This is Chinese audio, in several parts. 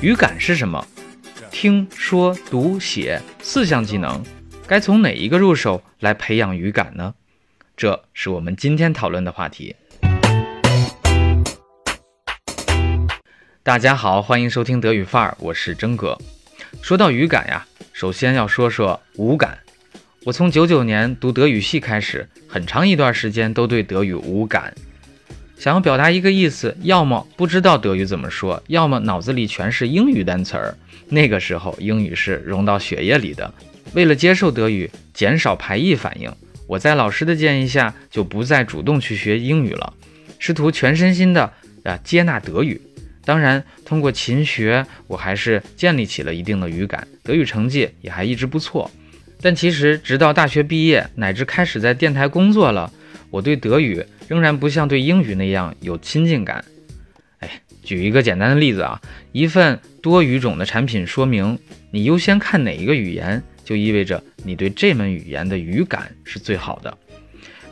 语感是什么？听说读写四项技能，该从哪一个入手来培养语感呢？这是我们今天讨论的话题。大家好，欢迎收听德语范儿，我是真哥。说到语感呀，首先要说说无感。我从九九年读德语系开始，很长一段时间都对德语无感。想要表达一个意思，要么不知道德语怎么说，要么脑子里全是英语单词儿。那个时候，英语是融到血液里的。为了接受德语，减少排异反应，我在老师的建议下，就不再主动去学英语了，试图全身心的啊接纳德语。当然，通过勤学，我还是建立起了一定的语感，德语成绩也还一直不错。但其实，直到大学毕业，乃至开始在电台工作了，我对德语。仍然不像对英语那样有亲近感。哎，举一个简单的例子啊，一份多语种的产品说明，你优先看哪一个语言，就意味着你对这门语言的语感是最好的。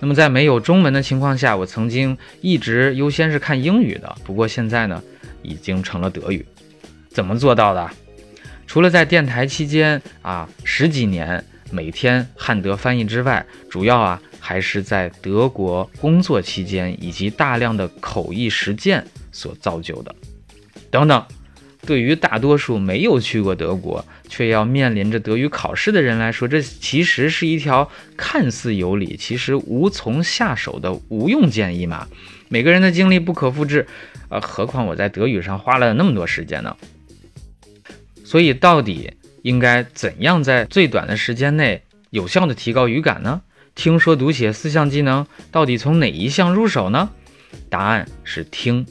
那么在没有中文的情况下，我曾经一直优先是看英语的，不过现在呢，已经成了德语。怎么做到的？除了在电台期间啊十几年每天汉德翻译之外，主要啊。还是在德国工作期间，以及大量的口译实践所造就的。等等，对于大多数没有去过德国，却要面临着德语考试的人来说，这其实是一条看似有理，其实无从下手的无用建议嘛。每个人的经历不可复制，呃，何况我在德语上花了那么多时间呢？所以，到底应该怎样在最短的时间内有效的提高语感呢？听说读写四项技能，到底从哪一项入手呢？答案是听。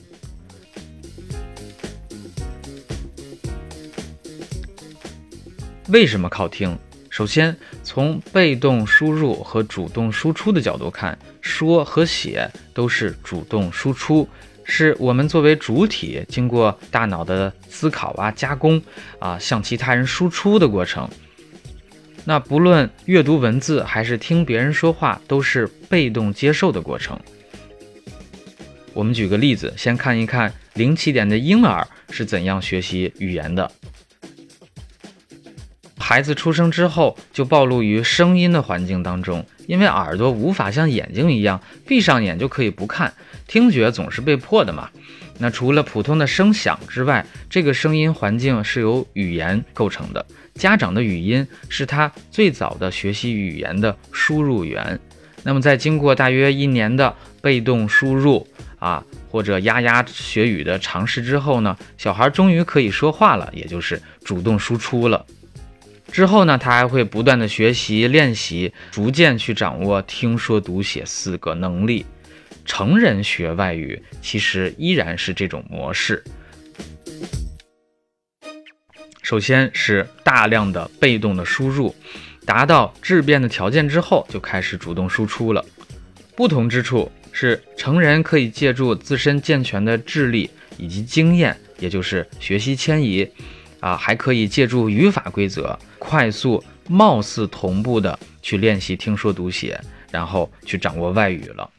为什么靠听？首先，从被动输入和主动输出的角度看，说和写都是主动输出，是我们作为主体经过大脑的思考啊、加工啊，向其他人输出的过程。那不论阅读文字还是听别人说话，都是被动接受的过程。我们举个例子，先看一看零起点的婴儿是怎样学习语言的。孩子出生之后就暴露于声音的环境当中，因为耳朵无法像眼睛一样闭上眼就可以不看，听觉总是被迫的嘛。那除了普通的声响之外，这个声音环境是由语言构成的。家长的语音是他最早的学习语言的输入源。那么在经过大约一年的被动输入啊，或者牙牙学语的尝试之后呢，小孩终于可以说话了，也就是主动输出了。之后呢，他还会不断的学习练习，逐渐去掌握听说读写四个能力。成人学外语其实依然是这种模式。首先是大量的被动的输入，达到质变的条件之后，就开始主动输出了。不同之处是，成人可以借助自身健全的智力以及经验，也就是学习迁移，啊，还可以借助语法规则，快速、貌似同步的去练习听说读写，然后去掌握外语了。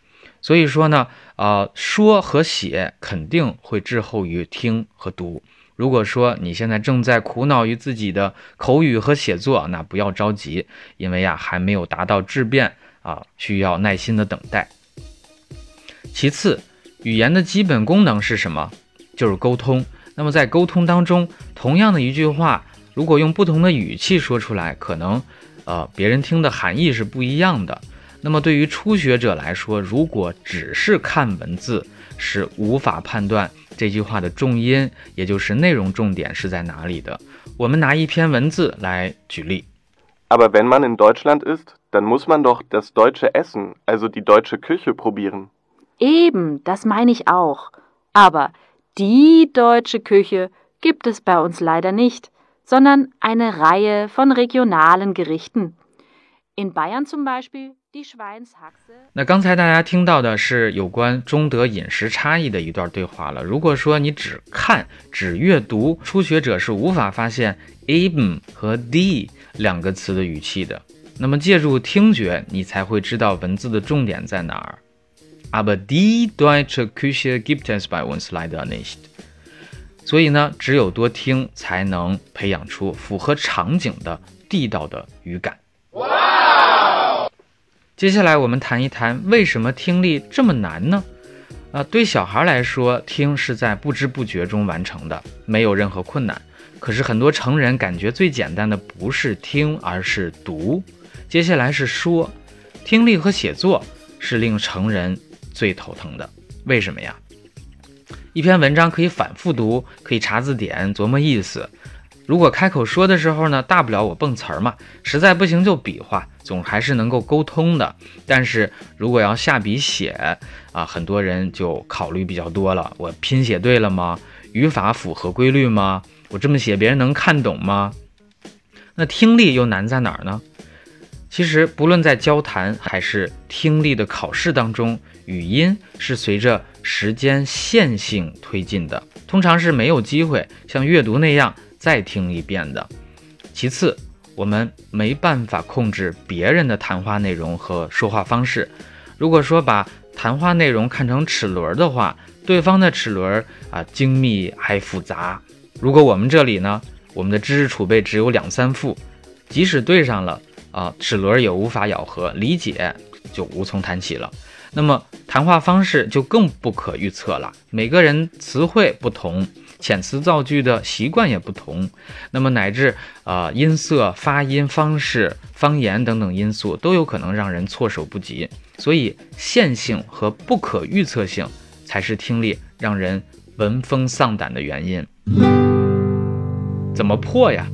所以说呢，啊，说和写肯定会滞后于听和读。如果说你现在正在苦恼于自己的口语和写作，那不要着急，因为呀还没有达到质变啊，需要耐心的等待。其次，语言的基本功能是什么？就是沟通。那么在沟通当中，同样的一句话，如果用不同的语气说出来，可能呃别人听的含义是不一样的。那么对于初学者来说，如果只是看文字，是无法判断这句话的重音，也就是内容重点是在哪里的。我们拿一篇文字来举例。Aber wenn man in Deutschland ist, dann muss man doch das deutsche Essen, also die deutsche Küche probieren. Eben, das meine ich auch. Aber die deutsche Küche gibt es bei uns leider nicht, sondern eine Reihe von regionalen Gerichten. In Bayern zum Beispiel 那刚才大家听到的是有关中德饮食差异的一段对话了。如果说你只看、只阅读，初学者是无法发现 eben 和 die 两个词的语气的。那么借助听觉，你才会知道文字的重点在哪儿。Aber die deutsche Küche gibt es bei uns leider nicht。所以呢，只有多听，才能培养出符合场景的地道的语感。哇！接下来我们谈一谈为什么听力这么难呢？啊，对小孩来说，听是在不知不觉中完成的，没有任何困难。可是很多成人感觉最简单的不是听，而是读。接下来是说，听力和写作是令成人最头疼的。为什么呀？一篇文章可以反复读，可以查字典琢磨意思。如果开口说的时候呢，大不了我蹦词儿嘛，实在不行就比划，总还是能够沟通的。但是如果要下笔写啊，很多人就考虑比较多了。我拼写对了吗？语法符合规律吗？我这么写别人能看懂吗？那听力又难在哪儿呢？其实不论在交谈还是听力的考试当中，语音是随着时间线性推进的，通常是没有机会像阅读那样再听一遍的。其次，我们没办法控制别人的谈话内容和说话方式。如果说把谈话内容看成齿轮的话，对方的齿轮啊精密还复杂。如果我们这里呢，我们的知识储备只有两三副，即使对上了啊，齿轮也无法咬合，理解就无从谈起了。那么谈话方式就更不可预测了，每个人词汇不同，遣词造句的习惯也不同，那么乃至啊音色、发音方式、方言等等因素都有可能让人措手不及。所以线性和不可预测性才是听力让人闻风丧胆的原因。怎么破呀？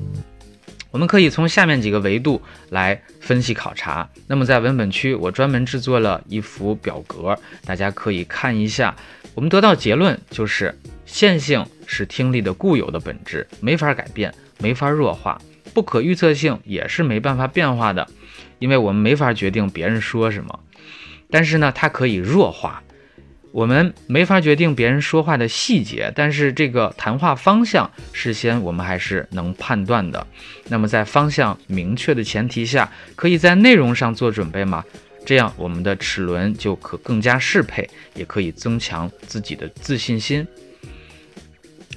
我们可以从下面几个维度来分析考察。那么在文本区，我专门制作了一幅表格，大家可以看一下。我们得到结论就是，线性是听力的固有的本质，没法改变，没法弱化；不可预测性也是没办法变化的，因为我们没法决定别人说什么。但是呢，它可以弱化。我们没法决定别人说话的细节，但是这个谈话方向事先我们还是能判断的。那么在方向明确的前提下，可以在内容上做准备吗？这样我们的齿轮就可更加适配，也可以增强自己的自信心。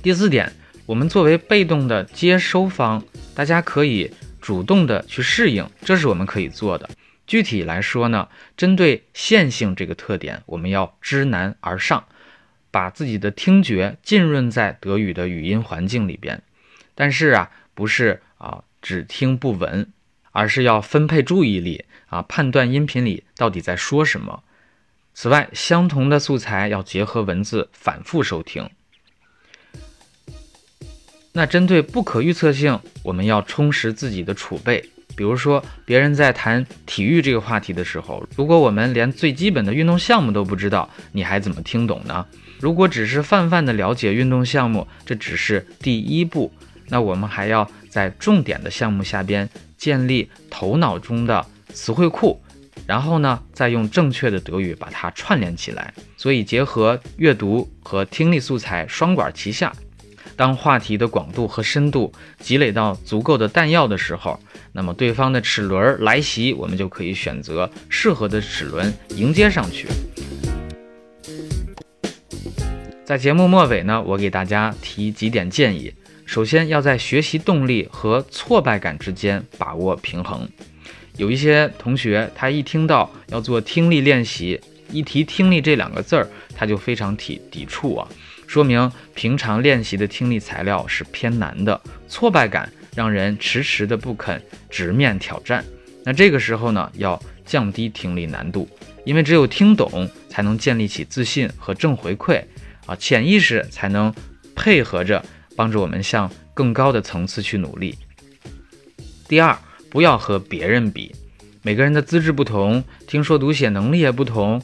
第四点，我们作为被动的接收方，大家可以主动的去适应，这是我们可以做的。具体来说呢，针对线性这个特点，我们要知难而上，把自己的听觉浸润在德语的语音环境里边。但是啊，不是啊只听不闻，而是要分配注意力啊，判断音频里到底在说什么。此外，相同的素材要结合文字反复收听。那针对不可预测性，我们要充实自己的储备。比如说，别人在谈体育这个话题的时候，如果我们连最基本的运动项目都不知道，你还怎么听懂呢？如果只是泛泛的了解运动项目，这只是第一步。那我们还要在重点的项目下边建立头脑中的词汇库，然后呢，再用正确的德语把它串联起来。所以，结合阅读和听力素材双管齐下。当话题的广度和深度积累到足够的弹药的时候，那么对方的齿轮来袭，我们就可以选择适合的齿轮迎接上去。在节目末尾呢，我给大家提几点建议：首先要在学习动力和挫败感之间把握平衡。有一些同学他一听到要做听力练习，一提听力这两个字儿，他就非常抵抵触啊。说明平常练习的听力材料是偏难的，挫败感让人迟迟的不肯直面挑战。那这个时候呢，要降低听力难度，因为只有听懂，才能建立起自信和正回馈啊，潜意识才能配合着帮助我们向更高的层次去努力。第二，不要和别人比，每个人的资质不同，听说读写能力也不同。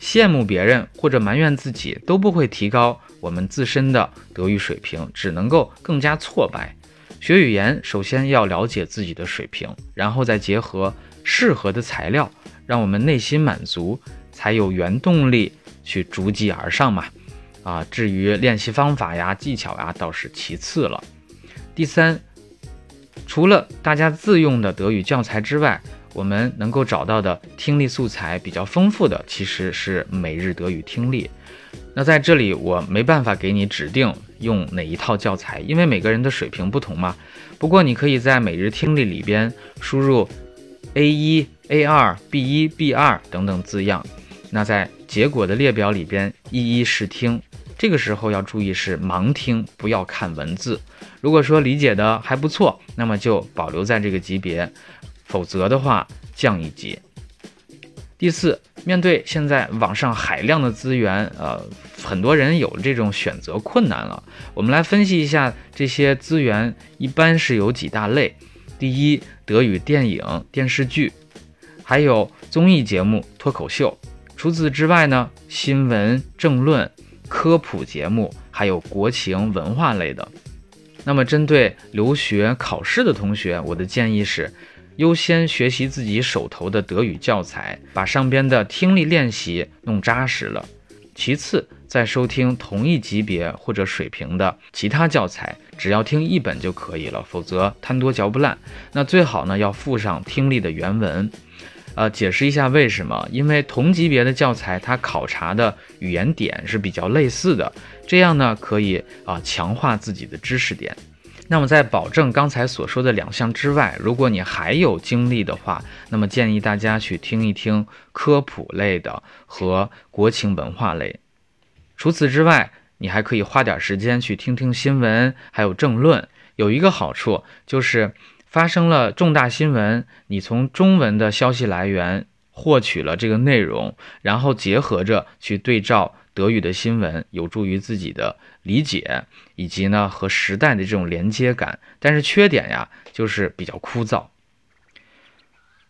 羡慕别人或者埋怨自己都不会提高我们自身的德语水平，只能够更加挫败。学语言首先要了解自己的水平，然后再结合适合的材料，让我们内心满足，才有原动力去逐级而上嘛。啊，至于练习方法呀、技巧呀，倒是其次了。第三，除了大家自用的德语教材之外，我们能够找到的听力素材比较丰富的，其实是每日德语听力。那在这里我没办法给你指定用哪一套教材，因为每个人的水平不同嘛。不过你可以在每日听力里边输入 A 一、A 二、B 一、B 二等等字样，那在结果的列表里边一一试听。这个时候要注意是盲听，不要看文字。如果说理解的还不错，那么就保留在这个级别，否则的话降一级。第四，面对现在网上海量的资源，呃，很多人有这种选择困难了。我们来分析一下这些资源，一般是有几大类。第一，德语电影、电视剧，还有综艺节目、脱口秀。除此之外呢，新闻、政论。科普节目，还有国情文化类的。那么，针对留学考试的同学，我的建议是，优先学习自己手头的德语教材，把上边的听力练习弄扎实了。其次，再收听同一级别或者水平的其他教材，只要听一本就可以了，否则贪多嚼不烂。那最好呢，要附上听力的原文。呃，解释一下为什么？因为同级别的教材，它考察的语言点是比较类似的，这样呢可以啊强化自己的知识点。那么在保证刚才所说的两项之外，如果你还有精力的话，那么建议大家去听一听科普类的和国情文化类。除此之外，你还可以花点时间去听听新闻，还有政论。有一个好处就是。发生了重大新闻，你从中文的消息来源获取了这个内容，然后结合着去对照德语的新闻，有助于自己的理解以及呢和时代的这种连接感。但是缺点呀，就是比较枯燥。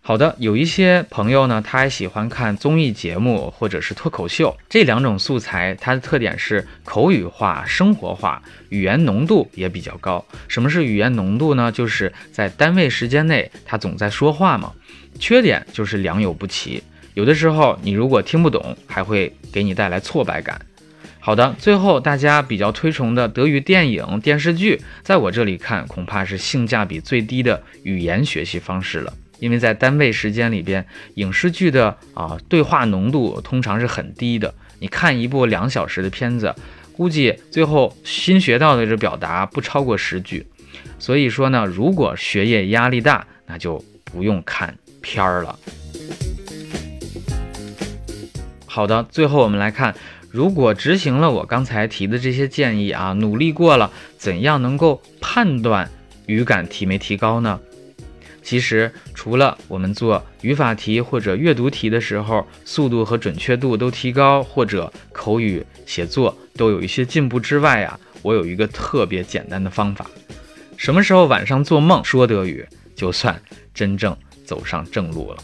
好的，有一些朋友呢，他还喜欢看综艺节目或者是脱口秀，这两种素材，它的特点是口语化、生活化，语言浓度也比较高。什么是语言浓度呢？就是在单位时间内，他总在说话嘛。缺点就是良莠不齐，有的时候你如果听不懂，还会给你带来挫败感。好的，最后大家比较推崇的德语电影、电视剧，在我这里看，恐怕是性价比最低的语言学习方式了。因为在单位时间里边，影视剧的啊对话浓度通常是很低的。你看一部两小时的片子，估计最后新学到的这表达不超过十句。所以说呢，如果学业压力大，那就不用看片儿了。好的，最后我们来看，如果执行了我刚才提的这些建议啊，努力过了，怎样能够判断语感提没提高呢？其实，除了我们做语法题或者阅读题的时候，速度和准确度都提高，或者口语写作都有一些进步之外啊，我有一个特别简单的方法：什么时候晚上做梦说德语，就算真正走上正路了。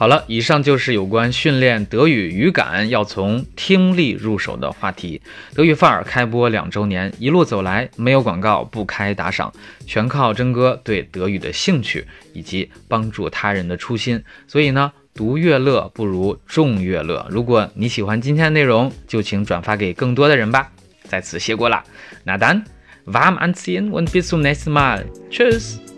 好了，以上就是有关训练德语语感要从听力入手的话题。德语范儿开播两周年，一路走来没有广告，不开打赏，全靠真哥对德语的兴趣以及帮助他人的初心。所以呢，独乐乐不如众乐乐。如果你喜欢今天的内容，就请转发给更多的人吧。在此谢过了，那 dann warm anziehen und bis zum nächsten Mal. Tschüss。